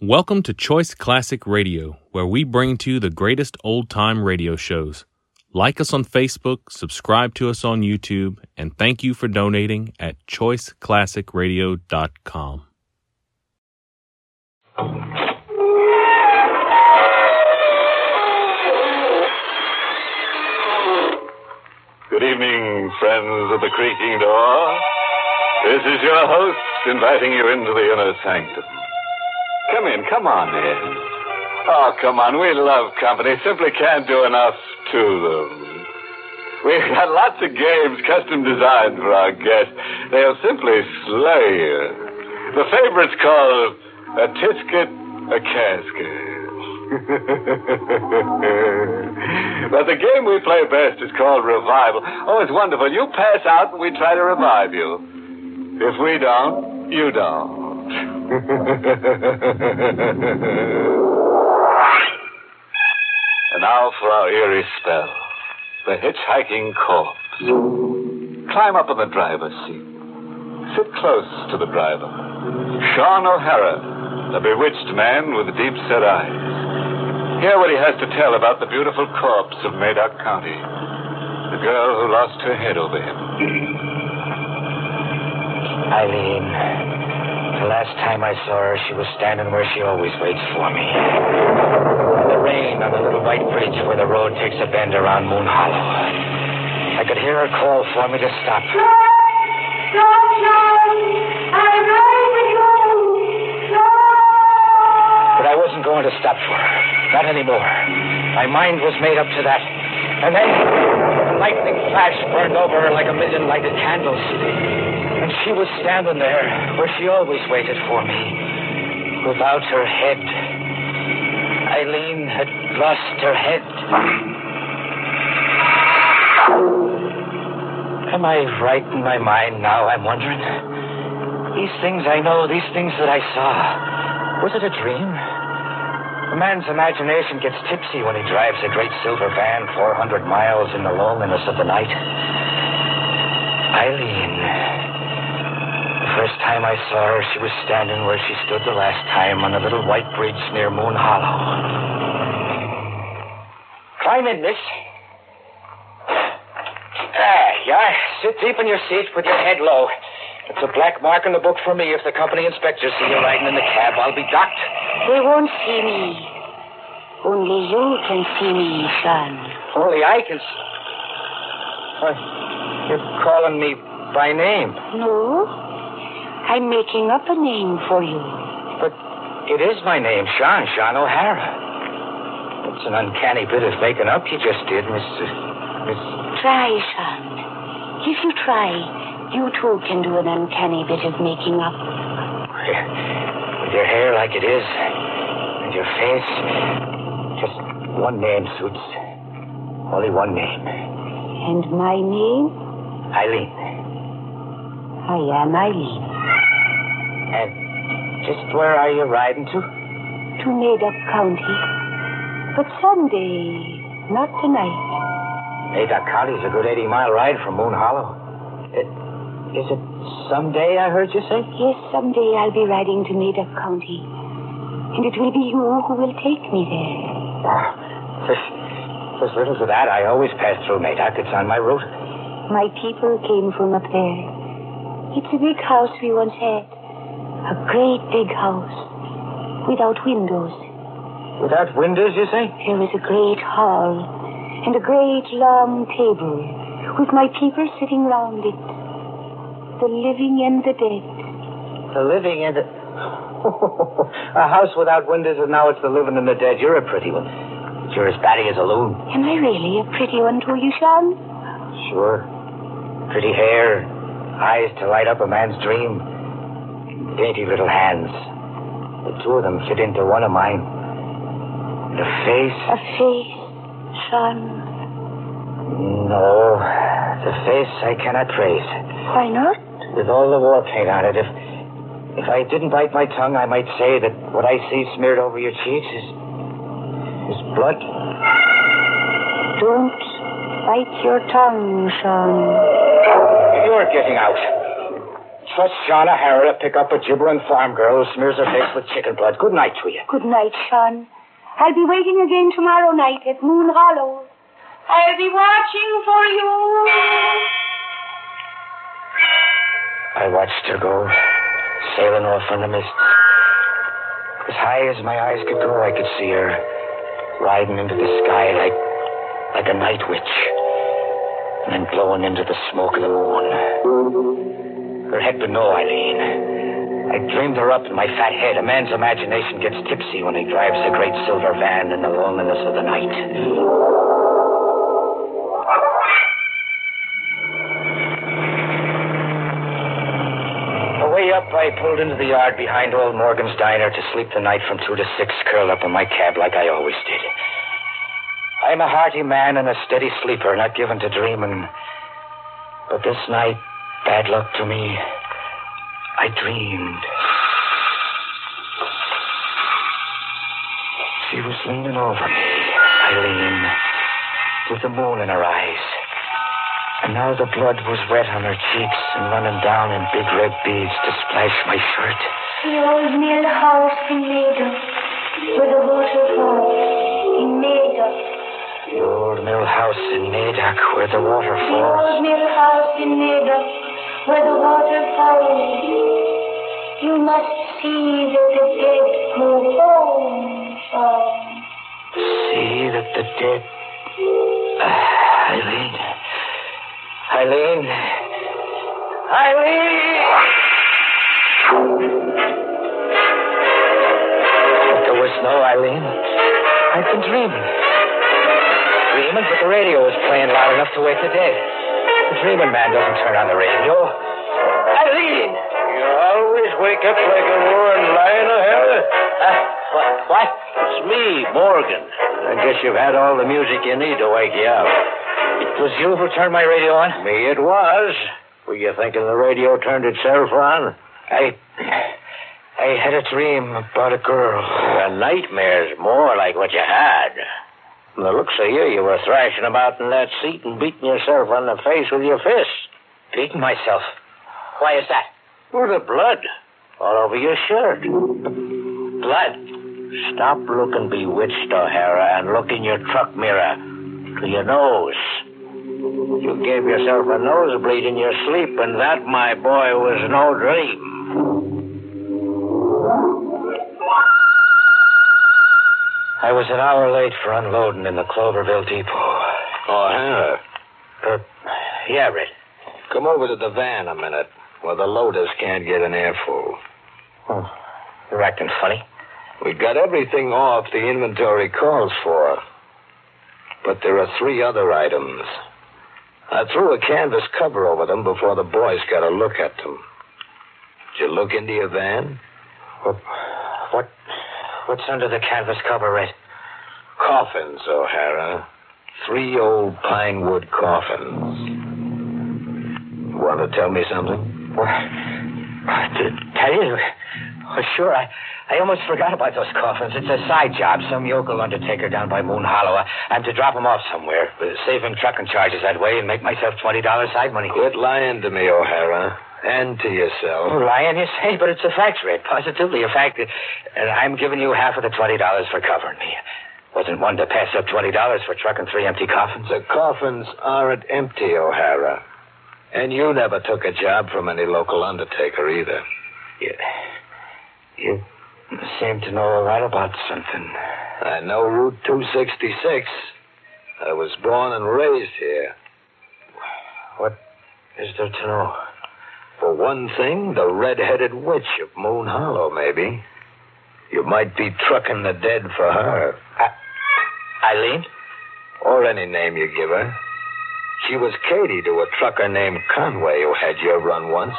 Welcome to Choice Classic Radio, where we bring to you the greatest old time radio shows. Like us on Facebook, subscribe to us on YouTube, and thank you for donating at choiceclassicradio.com. Good evening, friends of the creaking door. This is your host inviting you into the inner sanctum. Come in, come on in. Oh, come on, we love company. Simply can't do enough to them. We've got lots of games custom designed for our guests. They'll simply slay you. The favorite's called a tisket, a casket. but the game we play best is called Revival. Oh, it's wonderful. You pass out and we try to revive you. If we don't, you don't. and now for our eerie spell. The hitchhiking corpse. Climb up on the driver's seat. Sit close to the driver. Sean O'Hara, the bewitched man with deep set eyes. Hear what he has to tell about the beautiful corpse of Madoc County. The girl who lost her head over him. Eileen. The last time I saw her, she was standing where she always waits for me. In the rain on the little white bridge where the road takes a bend around Moon Hollow. I could hear her call for me to stop. But I wasn't going to stop for her. Not anymore. My mind was made up to that. And then the lightning flash burned over her like a million lighted candles. And she was standing there where she always waited for me, without her head. Eileen had lost her head. Am I right in my mind now, I'm wondering? These things I know, these things that I saw, was it a dream? A man's imagination gets tipsy when he drives a great silver van 400 miles in the loneliness of the night. Eileen. First time I saw her, she was standing where she stood the last time on a little white bridge near Moon Hollow. Climb in, miss. Ah, yeah. Sit deep in your seat with your head low. It's a black mark in the book for me if the company inspectors see you riding in the cab. I'll be docked. They won't see me. Only you can see me, son. Only I can see. Why, you're calling me by name. No? I'm making up a name for you. But it is my name, Sean, Sean O'Hara. It's an uncanny bit of making up you just did, Mr. Uh, Miss. Try, son. If you try, you too can do an uncanny bit of making up. With your hair like it is, and your face, just one name suits. Only one name. And my name? Eileen. I am Eileen. And just where are you riding to? To Madoc County. But someday, not tonight. Madoc County's a good 80 mile ride from Moon Hollow. It, is it someday, I heard you say? Yes, someday I'll be riding to Madoc County. And it will be you who will take me there. Oh, there's, there's little to that. I always pass through Madoc. It's on my route. My people came from up there. It's a big house we once had. A great big house. Without windows. Without windows, you say? There was a great hall. And a great long table. With my people sitting round it. The living and the dead. The living and the... a house without windows, and now it's the living and the dead. You're a pretty one. But you're as batty as a loon. Am I really a pretty one to you, Sean? Sure. Pretty hair, eyes to light up a man's dream, dainty little hands. The two of them fit into one of mine. And a face. A face, son. No, the face I cannot trace. Why not? With all the war paint on it, if if I didn't bite my tongue, I might say that what I see smeared over your cheeks is is blood. Don't bite your tongue, son. You're getting out. Trust Sean O'Hara to pick up a gibbering farm girl who smears her face with chicken blood. Good night to you. Good night, Sean. I'll be waiting again tomorrow night at Moon Hollow. I'll be watching for you. I watched her go, sailing off in the mist. As high as my eyes could go, I could see her riding into the sky like like a night witch, and then glowing into the smoke of the moon. Her head but no, Eileen. I dreamed her up in my fat head. A man's imagination gets tipsy when he drives a great silver van in the loneliness of the night. Away up, I pulled into the yard behind old Morgan's diner to sleep the night from two to six, curled up in my cab like I always did. I'm a hearty man and a steady sleeper, not given to dreaming. But this night, bad luck to me, I dreamed. She was leaning over me, Eileen, with the moon in her eyes. And now the blood was wet on her cheeks and running down in big red beads to splash my shirt. The old mill house in Maida, where the water falls. In Maida. The old mill house in Madoc where the water The old mill house in Maida, where the water falls. You must see that the dead go home. See that the dead. Eileen. Eileen. Eileen! There was no Eileen. I'd been dreaming. Dreaming, but the radio was playing loud enough to wake the dead. The dreaming man doesn't turn on the radio. Eileen! You always wake up like a roaring lion, O'Hara. Uh, what? What? It's me, Morgan. I guess you've had all the music you need to wake you up. It was you who turned my radio on? Me it was. Were you thinking the radio turned itself on? I. I had a dream about a girl. A nightmare's more like what you had. From the looks of you, you were thrashing about in that seat and beating yourself on the face with your fists. Beating myself. Why is that? With the blood all over your shirt. Blood. Stop looking bewitched, O'Hara, and look in your truck mirror to your nose. You gave yourself a nosebleed in your sleep, and that, my boy, was no dream. I was an hour late for unloading in the Cloverville depot. O'Hara, Uh, yeah, Red. come over to the van a minute, where the loaders can't get an airful. Oh, you're acting funny. We got everything off the inventory calls for. But there are three other items. I threw a canvas cover over them before the boys got a look at them. Did you look into your van? What? What? What's under the canvas cover, Red? Coffins, O'Hara. Three old pine wood coffins. Want to tell me something? What? To tell you? Oh, sure. I, I almost forgot about those coffins. It's a side job. Some yokel undertaker down by Moon Hollow. I, I'm to drop 'em off somewhere. Uh, save him trucking charges that way and make myself $20 side money. Quit lying to me, O'Hara. And to yourself. Oh, lying, you say? But it's a fact, Red. Positively a fact. And I'm giving you half of the $20 for covering me. Wasn't one to pass up $20 for trucking three empty coffins. The coffins aren't empty, O'Hara. And you never took a job from any local undertaker either. You, you seem to know a lot about something. I know Route 266. I was born and raised here. What is there to know? For one thing, the red-headed witch of Moon Hollow, maybe. You might be trucking the dead for her. Eileen? Or any name you give her. She was Katie to a trucker named Conway who had your run once.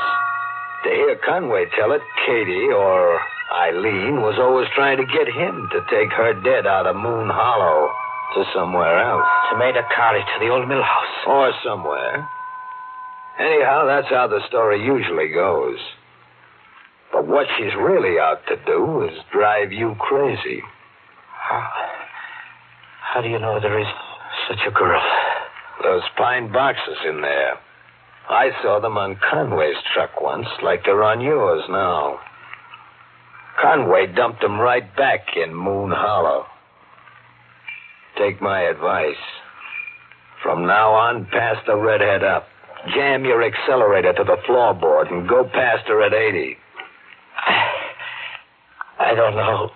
To hear Conway tell it, Katie or Eileen was always trying to get him to take her dead out of Moon Hollow to somewhere else. To Maida Carley, to the old mill house. Or somewhere. Anyhow, that's how the story usually goes. But what she's really out to do is drive you crazy. How, how do you know there is such a girl? Those pine boxes in there. I saw them on Conway's truck once, like they're on yours now. Conway dumped them right back in Moon Hollow. Take my advice. From now on, pass the redhead up. Jam your accelerator to the floorboard and go past her at 80. I don't know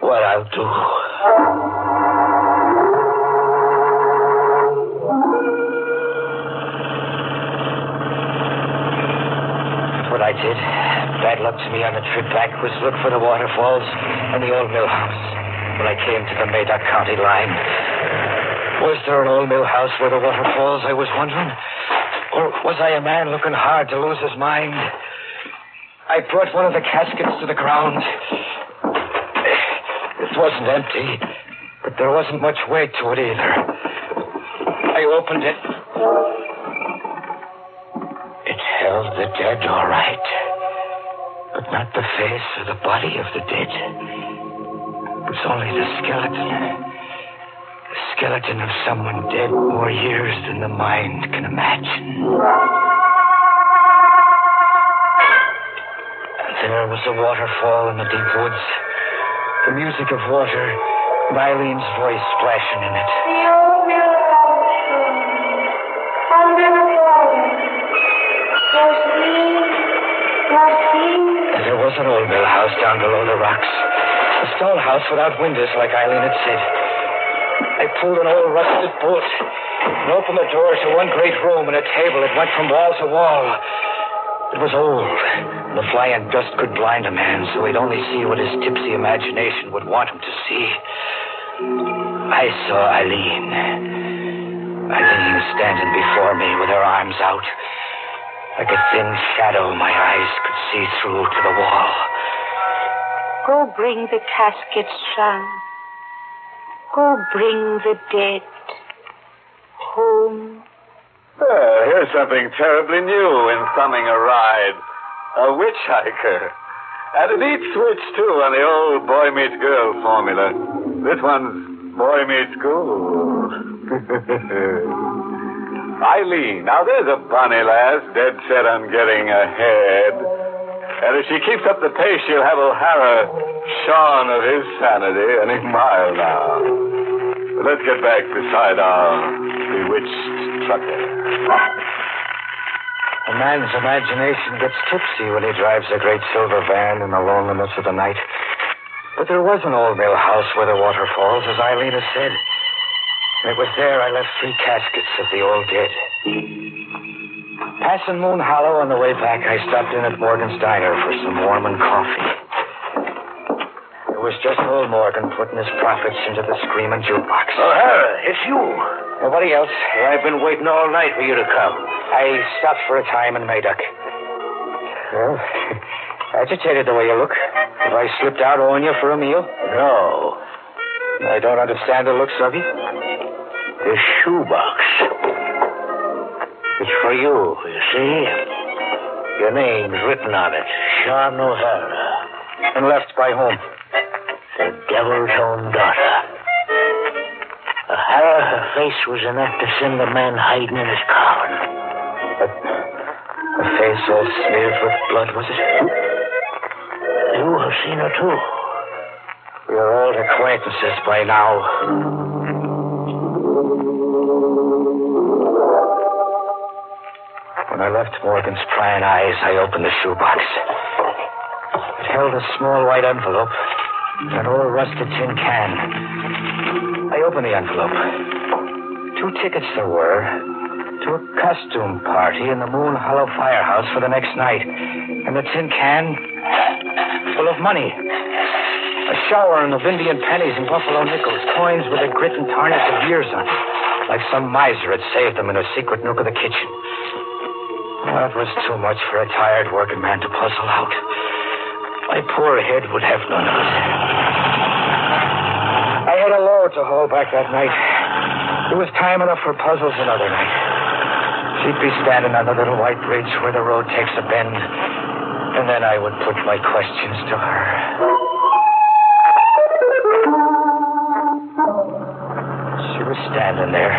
what I'll do. What I did, bad luck to me on the trip back, was look for the waterfalls and the old mill house. When I came to the Madoc County line, was there an old mill house where the waterfalls, I was wondering? Or was I a man looking hard to lose his mind? I brought one of the caskets to the ground. It wasn't empty, but there wasn't much weight to it either. I opened it. It held the dead, all right. But not the face or the body of the dead. It was only the skeleton. Skeleton of someone dead more years than the mind can imagine. And there was a waterfall in the deep woods. The music of water Eileen's voice splashing in it. And there was an old mill house down below the rocks. A stone house without windows, like Eileen had said. I pulled an old rusted bolt and opened the door to one great room and a table that went from wall to wall. It was old, and the flying dust could blind a man, so he'd only see what his tipsy imagination would want him to see. I saw Eileen. Eileen standing before me with her arms out. Like a thin shadow my eyes could see through to the wall. Go bring the casket, son. Go bring the dead home. Well, here's something terribly new in thumbing a ride. A witch hiker. And a neat switch, too, on the old boy meets girl formula. This one's boy meets girl. Eileen, now there's a bonny lass dead set on getting ahead. And if she keeps up the pace, she'll have O'Hara shorn of his sanity any mile now. But let's get back beside our bewitched trucker. A man's imagination gets tipsy when he drives a great silver van in the loneliness of the night. But there was an old mill house where the water falls, as Eileen has said. And it was there I left three caskets of the old dead. Passing Moon Hollow on the way back, I stopped in at Morgan's Diner for some warm and coffee. It was just old Morgan putting his profits into the screaming jukebox. Oh, O'Hara, it's you. Nobody else. I've been waiting all night for you to come. I stopped for a time in Madoc. Well, agitated the way you look. Have I slipped out on you for a meal? No, I don't understand the looks of you. the shoebox. It's for you, you see? Your name's written on it, Sean O'Hara. And left by whom? The devil's own daughter. Uh, O'Hara, her face was enough to send the man hiding in his coffin. But a face all smeared with blood, was it? You have seen her too. We are old acquaintances by now. When I left Morgan's prying eyes, I opened the shoebox. It held a small white envelope and an old rusted tin can. I opened the envelope. Two tickets there were to a costume party in the Moon Hollow Firehouse for the next night. And the tin can full of money. A shower of Indian pennies and buffalo nickels, coins with the grit and tarnish of years on them. Like some miser had saved them in a secret nook of the kitchen. That was too much for a tired working man to puzzle out. My poor head would have none of it. I had a load to haul back that night. It was time enough for puzzles another night. She'd be standing on the little white bridge where the road takes a bend, and then I would put my questions to her. She was standing there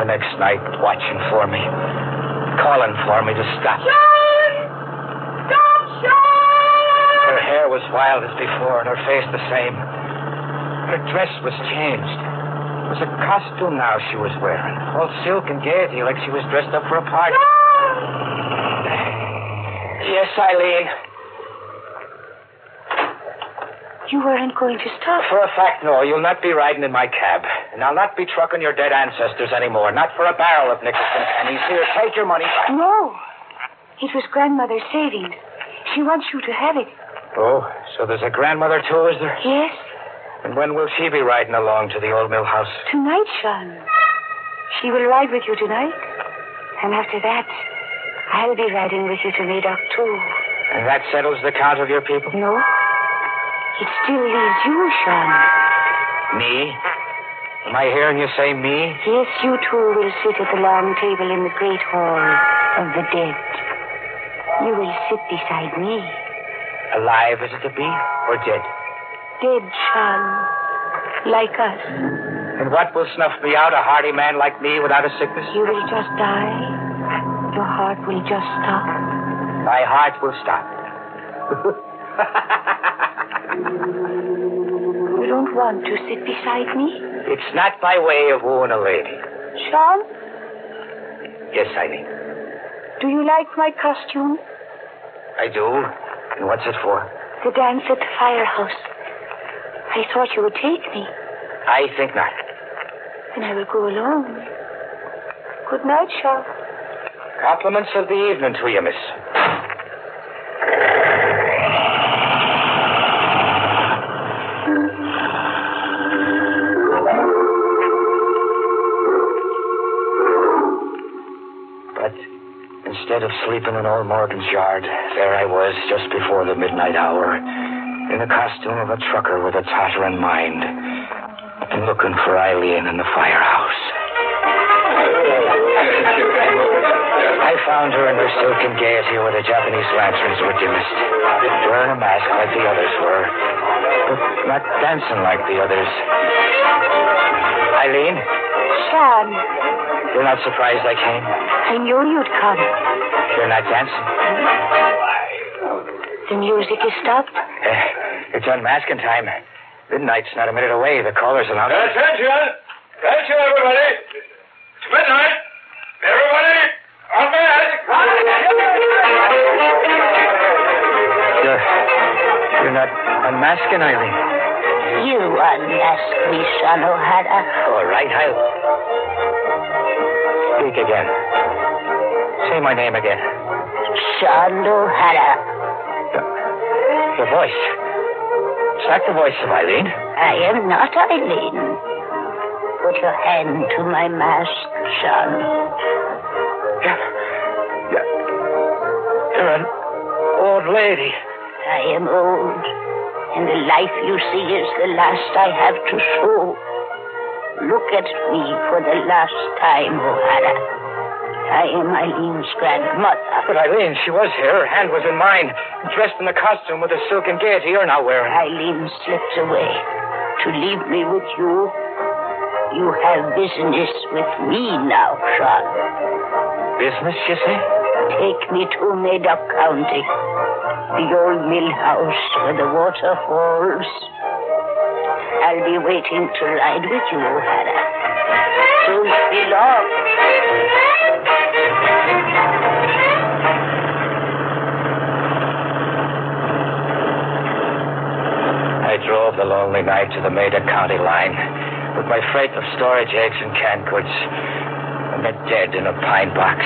the next night watching for me. Calling for me to stop. Sean! Stop, Sean! Her hair was wild as before, and her face the same. Her dress was changed. It was a costume now she was wearing, all silk and gaiety, like she was dressed up for a party. Yes, Eileen. You weren't going to stop. For a fact, no. You'll not be riding in my cab. And I'll not be trucking your dead ancestors anymore. Not for a barrel of Nicholson pennies. Here, take your money. No. It was grandmother's savings. She wants you to have it. Oh, so there's a grandmother, too, is there? Yes? And when will she be riding along to the old mill house? Tonight, Sean. She will ride with you tonight. And after that, I'll be riding with you to Madoc, too. And that settles the count of your people? No? It still leaves you, Sean. Me? Am I hearing you say me? Yes, you two will sit at the long table in the great hall of the dead. You will sit beside me. Alive is it to be, or dead? Dead, Sean. Like us. And what will snuff me out, a hardy man like me without a sickness? You will just die. Your heart will just stop. My heart will stop. You don't want to sit beside me? it's not my way of wooing a lady. Sean, Yes, Eileen. do you like my costume? I do. And what's it for? The dance at the firehouse. I thought you would take me. I think not. Then I will go alone. Good night, Sean. Compliments of the evening to you, miss. Instead of sleeping in old Morgan's yard, there I was just before the midnight hour, in the costume of a trucker with a tottering mind, and looking for Eileen in the firehouse. I found her in her silken gaiety where the Japanese lanterns were dimmest, wearing a mask like the others were, but not dancing like the others. Eileen, Sean, you're not surprised I came? I knew you'd come. You're not dancing? The music is stopped. Eh, it's unmasking time. Midnight's not a minute away. The callers announced. Attention! Attention, everybody! It's midnight! Everybody, on You're, you're not unmasking, Eileen. You unmask me, Sean O'Hara. All right, I'll. Speak again. Say my name again. Sean O'Hara. Your voice. It's not the voice of Eileen. I am not Eileen. Put your hand to my mask, Sean. You're, you're, you're an old lady. I am old, and the life you see is the last I have to show. Look at me for the last time, O'Hara. I am Eileen's grandmother. But Eileen, she was here. Her hand was in mine. Dressed in the costume with the silken gaiety you're now wearing. Eileen slipped away to leave me with you. You have business with me now, Sean. Business, you say? Take me to Madoc County, the old mill house where the water falls. I'll be waiting to ride with you, O'Hara. Don't be long. I drove the lonely night to the Madoc County line with my freight of storage eggs and canned goods. And met dead in a pine box.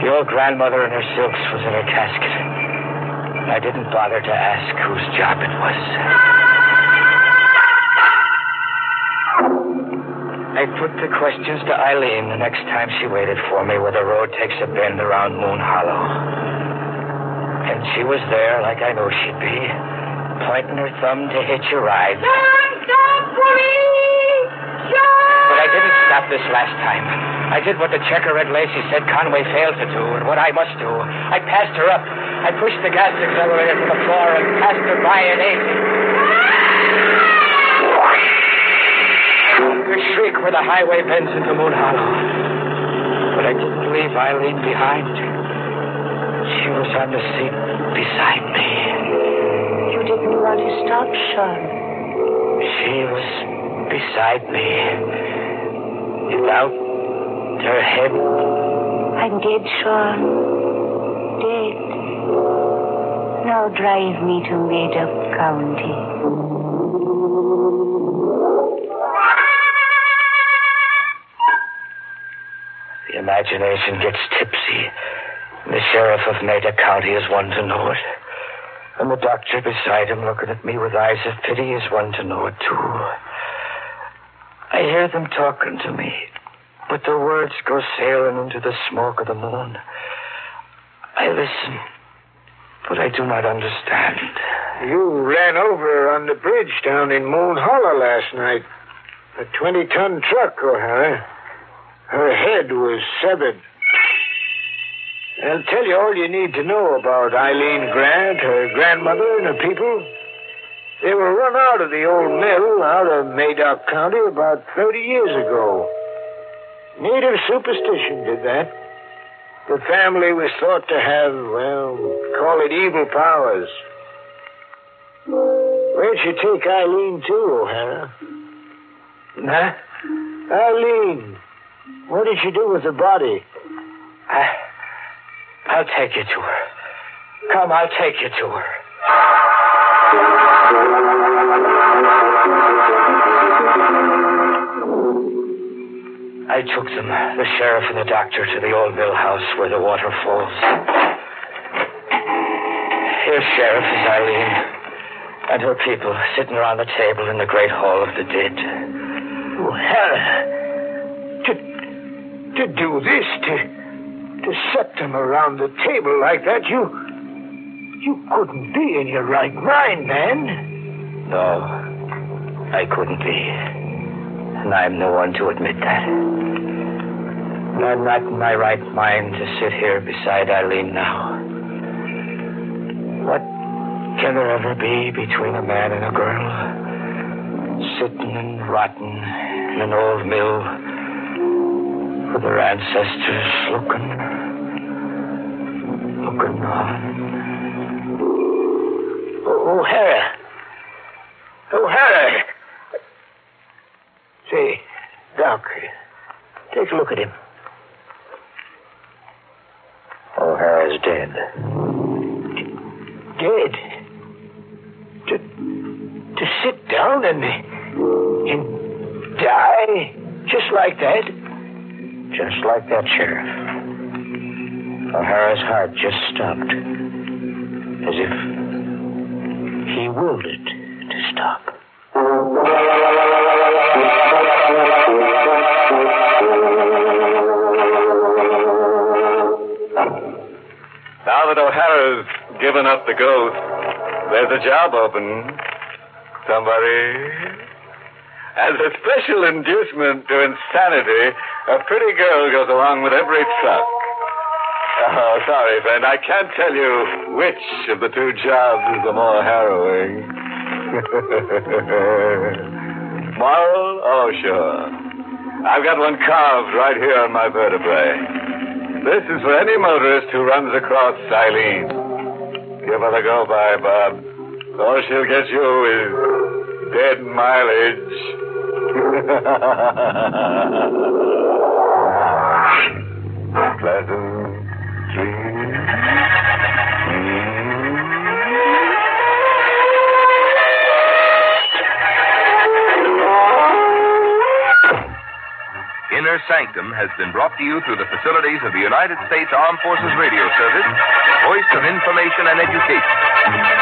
The old grandmother in her silks was in her casket. I didn't bother to ask whose job it was. I put the questions to Eileen the next time she waited for me where the road takes a bend around Moon Hollow. And she was there like I knew she'd be, pointing her thumb to hitch a ride. stop for me! But I didn't stop this last time. I did what the checker Red Lacey said Conway failed to do, and what I must do. I passed her up. I pushed the gas accelerator to the floor and passed her by an eight. Where the highway bends into Moon Hollow. But I didn't leave Eileen behind. She was on the seat beside me. You didn't want to stop, Sean. She was beside me. Without her head. I'm dead, Sean. Dead. Now drive me to Madoc County. Imagination gets tipsy. The sheriff of Madoc County is one to know it. And the doctor beside him looking at me with eyes of pity is one to know it, too. I hear them talking to me, but the words go sailing into the smoke of the moon. I listen, but I do not understand. You ran over on the bridge down in Moon Hollow last night. A 20 ton truck, O'Hara. Her head was severed. I'll tell you all you need to know about Eileen Grant, her grandmother, and her people. They were run out of the old mill out of Madoc County about 30 years ago. Native superstition did that. The family was thought to have, well, call it evil powers. Where'd you take Eileen to, O'Hara? Huh? Eileen, what did you do with the body? I, I'll take you to her. Come, I'll take you to her. I took them, the sheriff and the doctor, to the old mill house where the water falls. Here, Sheriff, is Eileen and her people sitting around the table in the great hall of the dead. Oh, to, to do this, to, to set them around the table like that, you, you couldn't be in your right mind, man. No, I couldn't be. And I'm the one to admit that. I'm not in my right mind to sit here beside Eileen now. What can there ever be between a man and a girl? Sitting and rotting in an old mill with their ancestors looking, looking on. Oh, O'Hara. O'Hara. Say, Doc, take a look at him. O'Hara's dead. Dead. To, to sit down and, and die just like that? Just like that, Sheriff. O'Hara's heart just stopped. As if he willed it to stop. Now that O'Hara's given up the ghost, there's a job open. Somebody. As a special inducement to insanity, a pretty girl goes along with every truck. Oh, sorry, friend. I can't tell you which of the two jobs is the more harrowing. Moral? Oh, sure. I've got one carved right here on my vertebrae. This is for any motorist who runs across Eileen. Give her the go by, Bob. All she'll get you is dead mileage. Pleasant. Inner Sanctum has been brought to you through the facilities of the United States Armed Forces Radio Service, voice of information and education.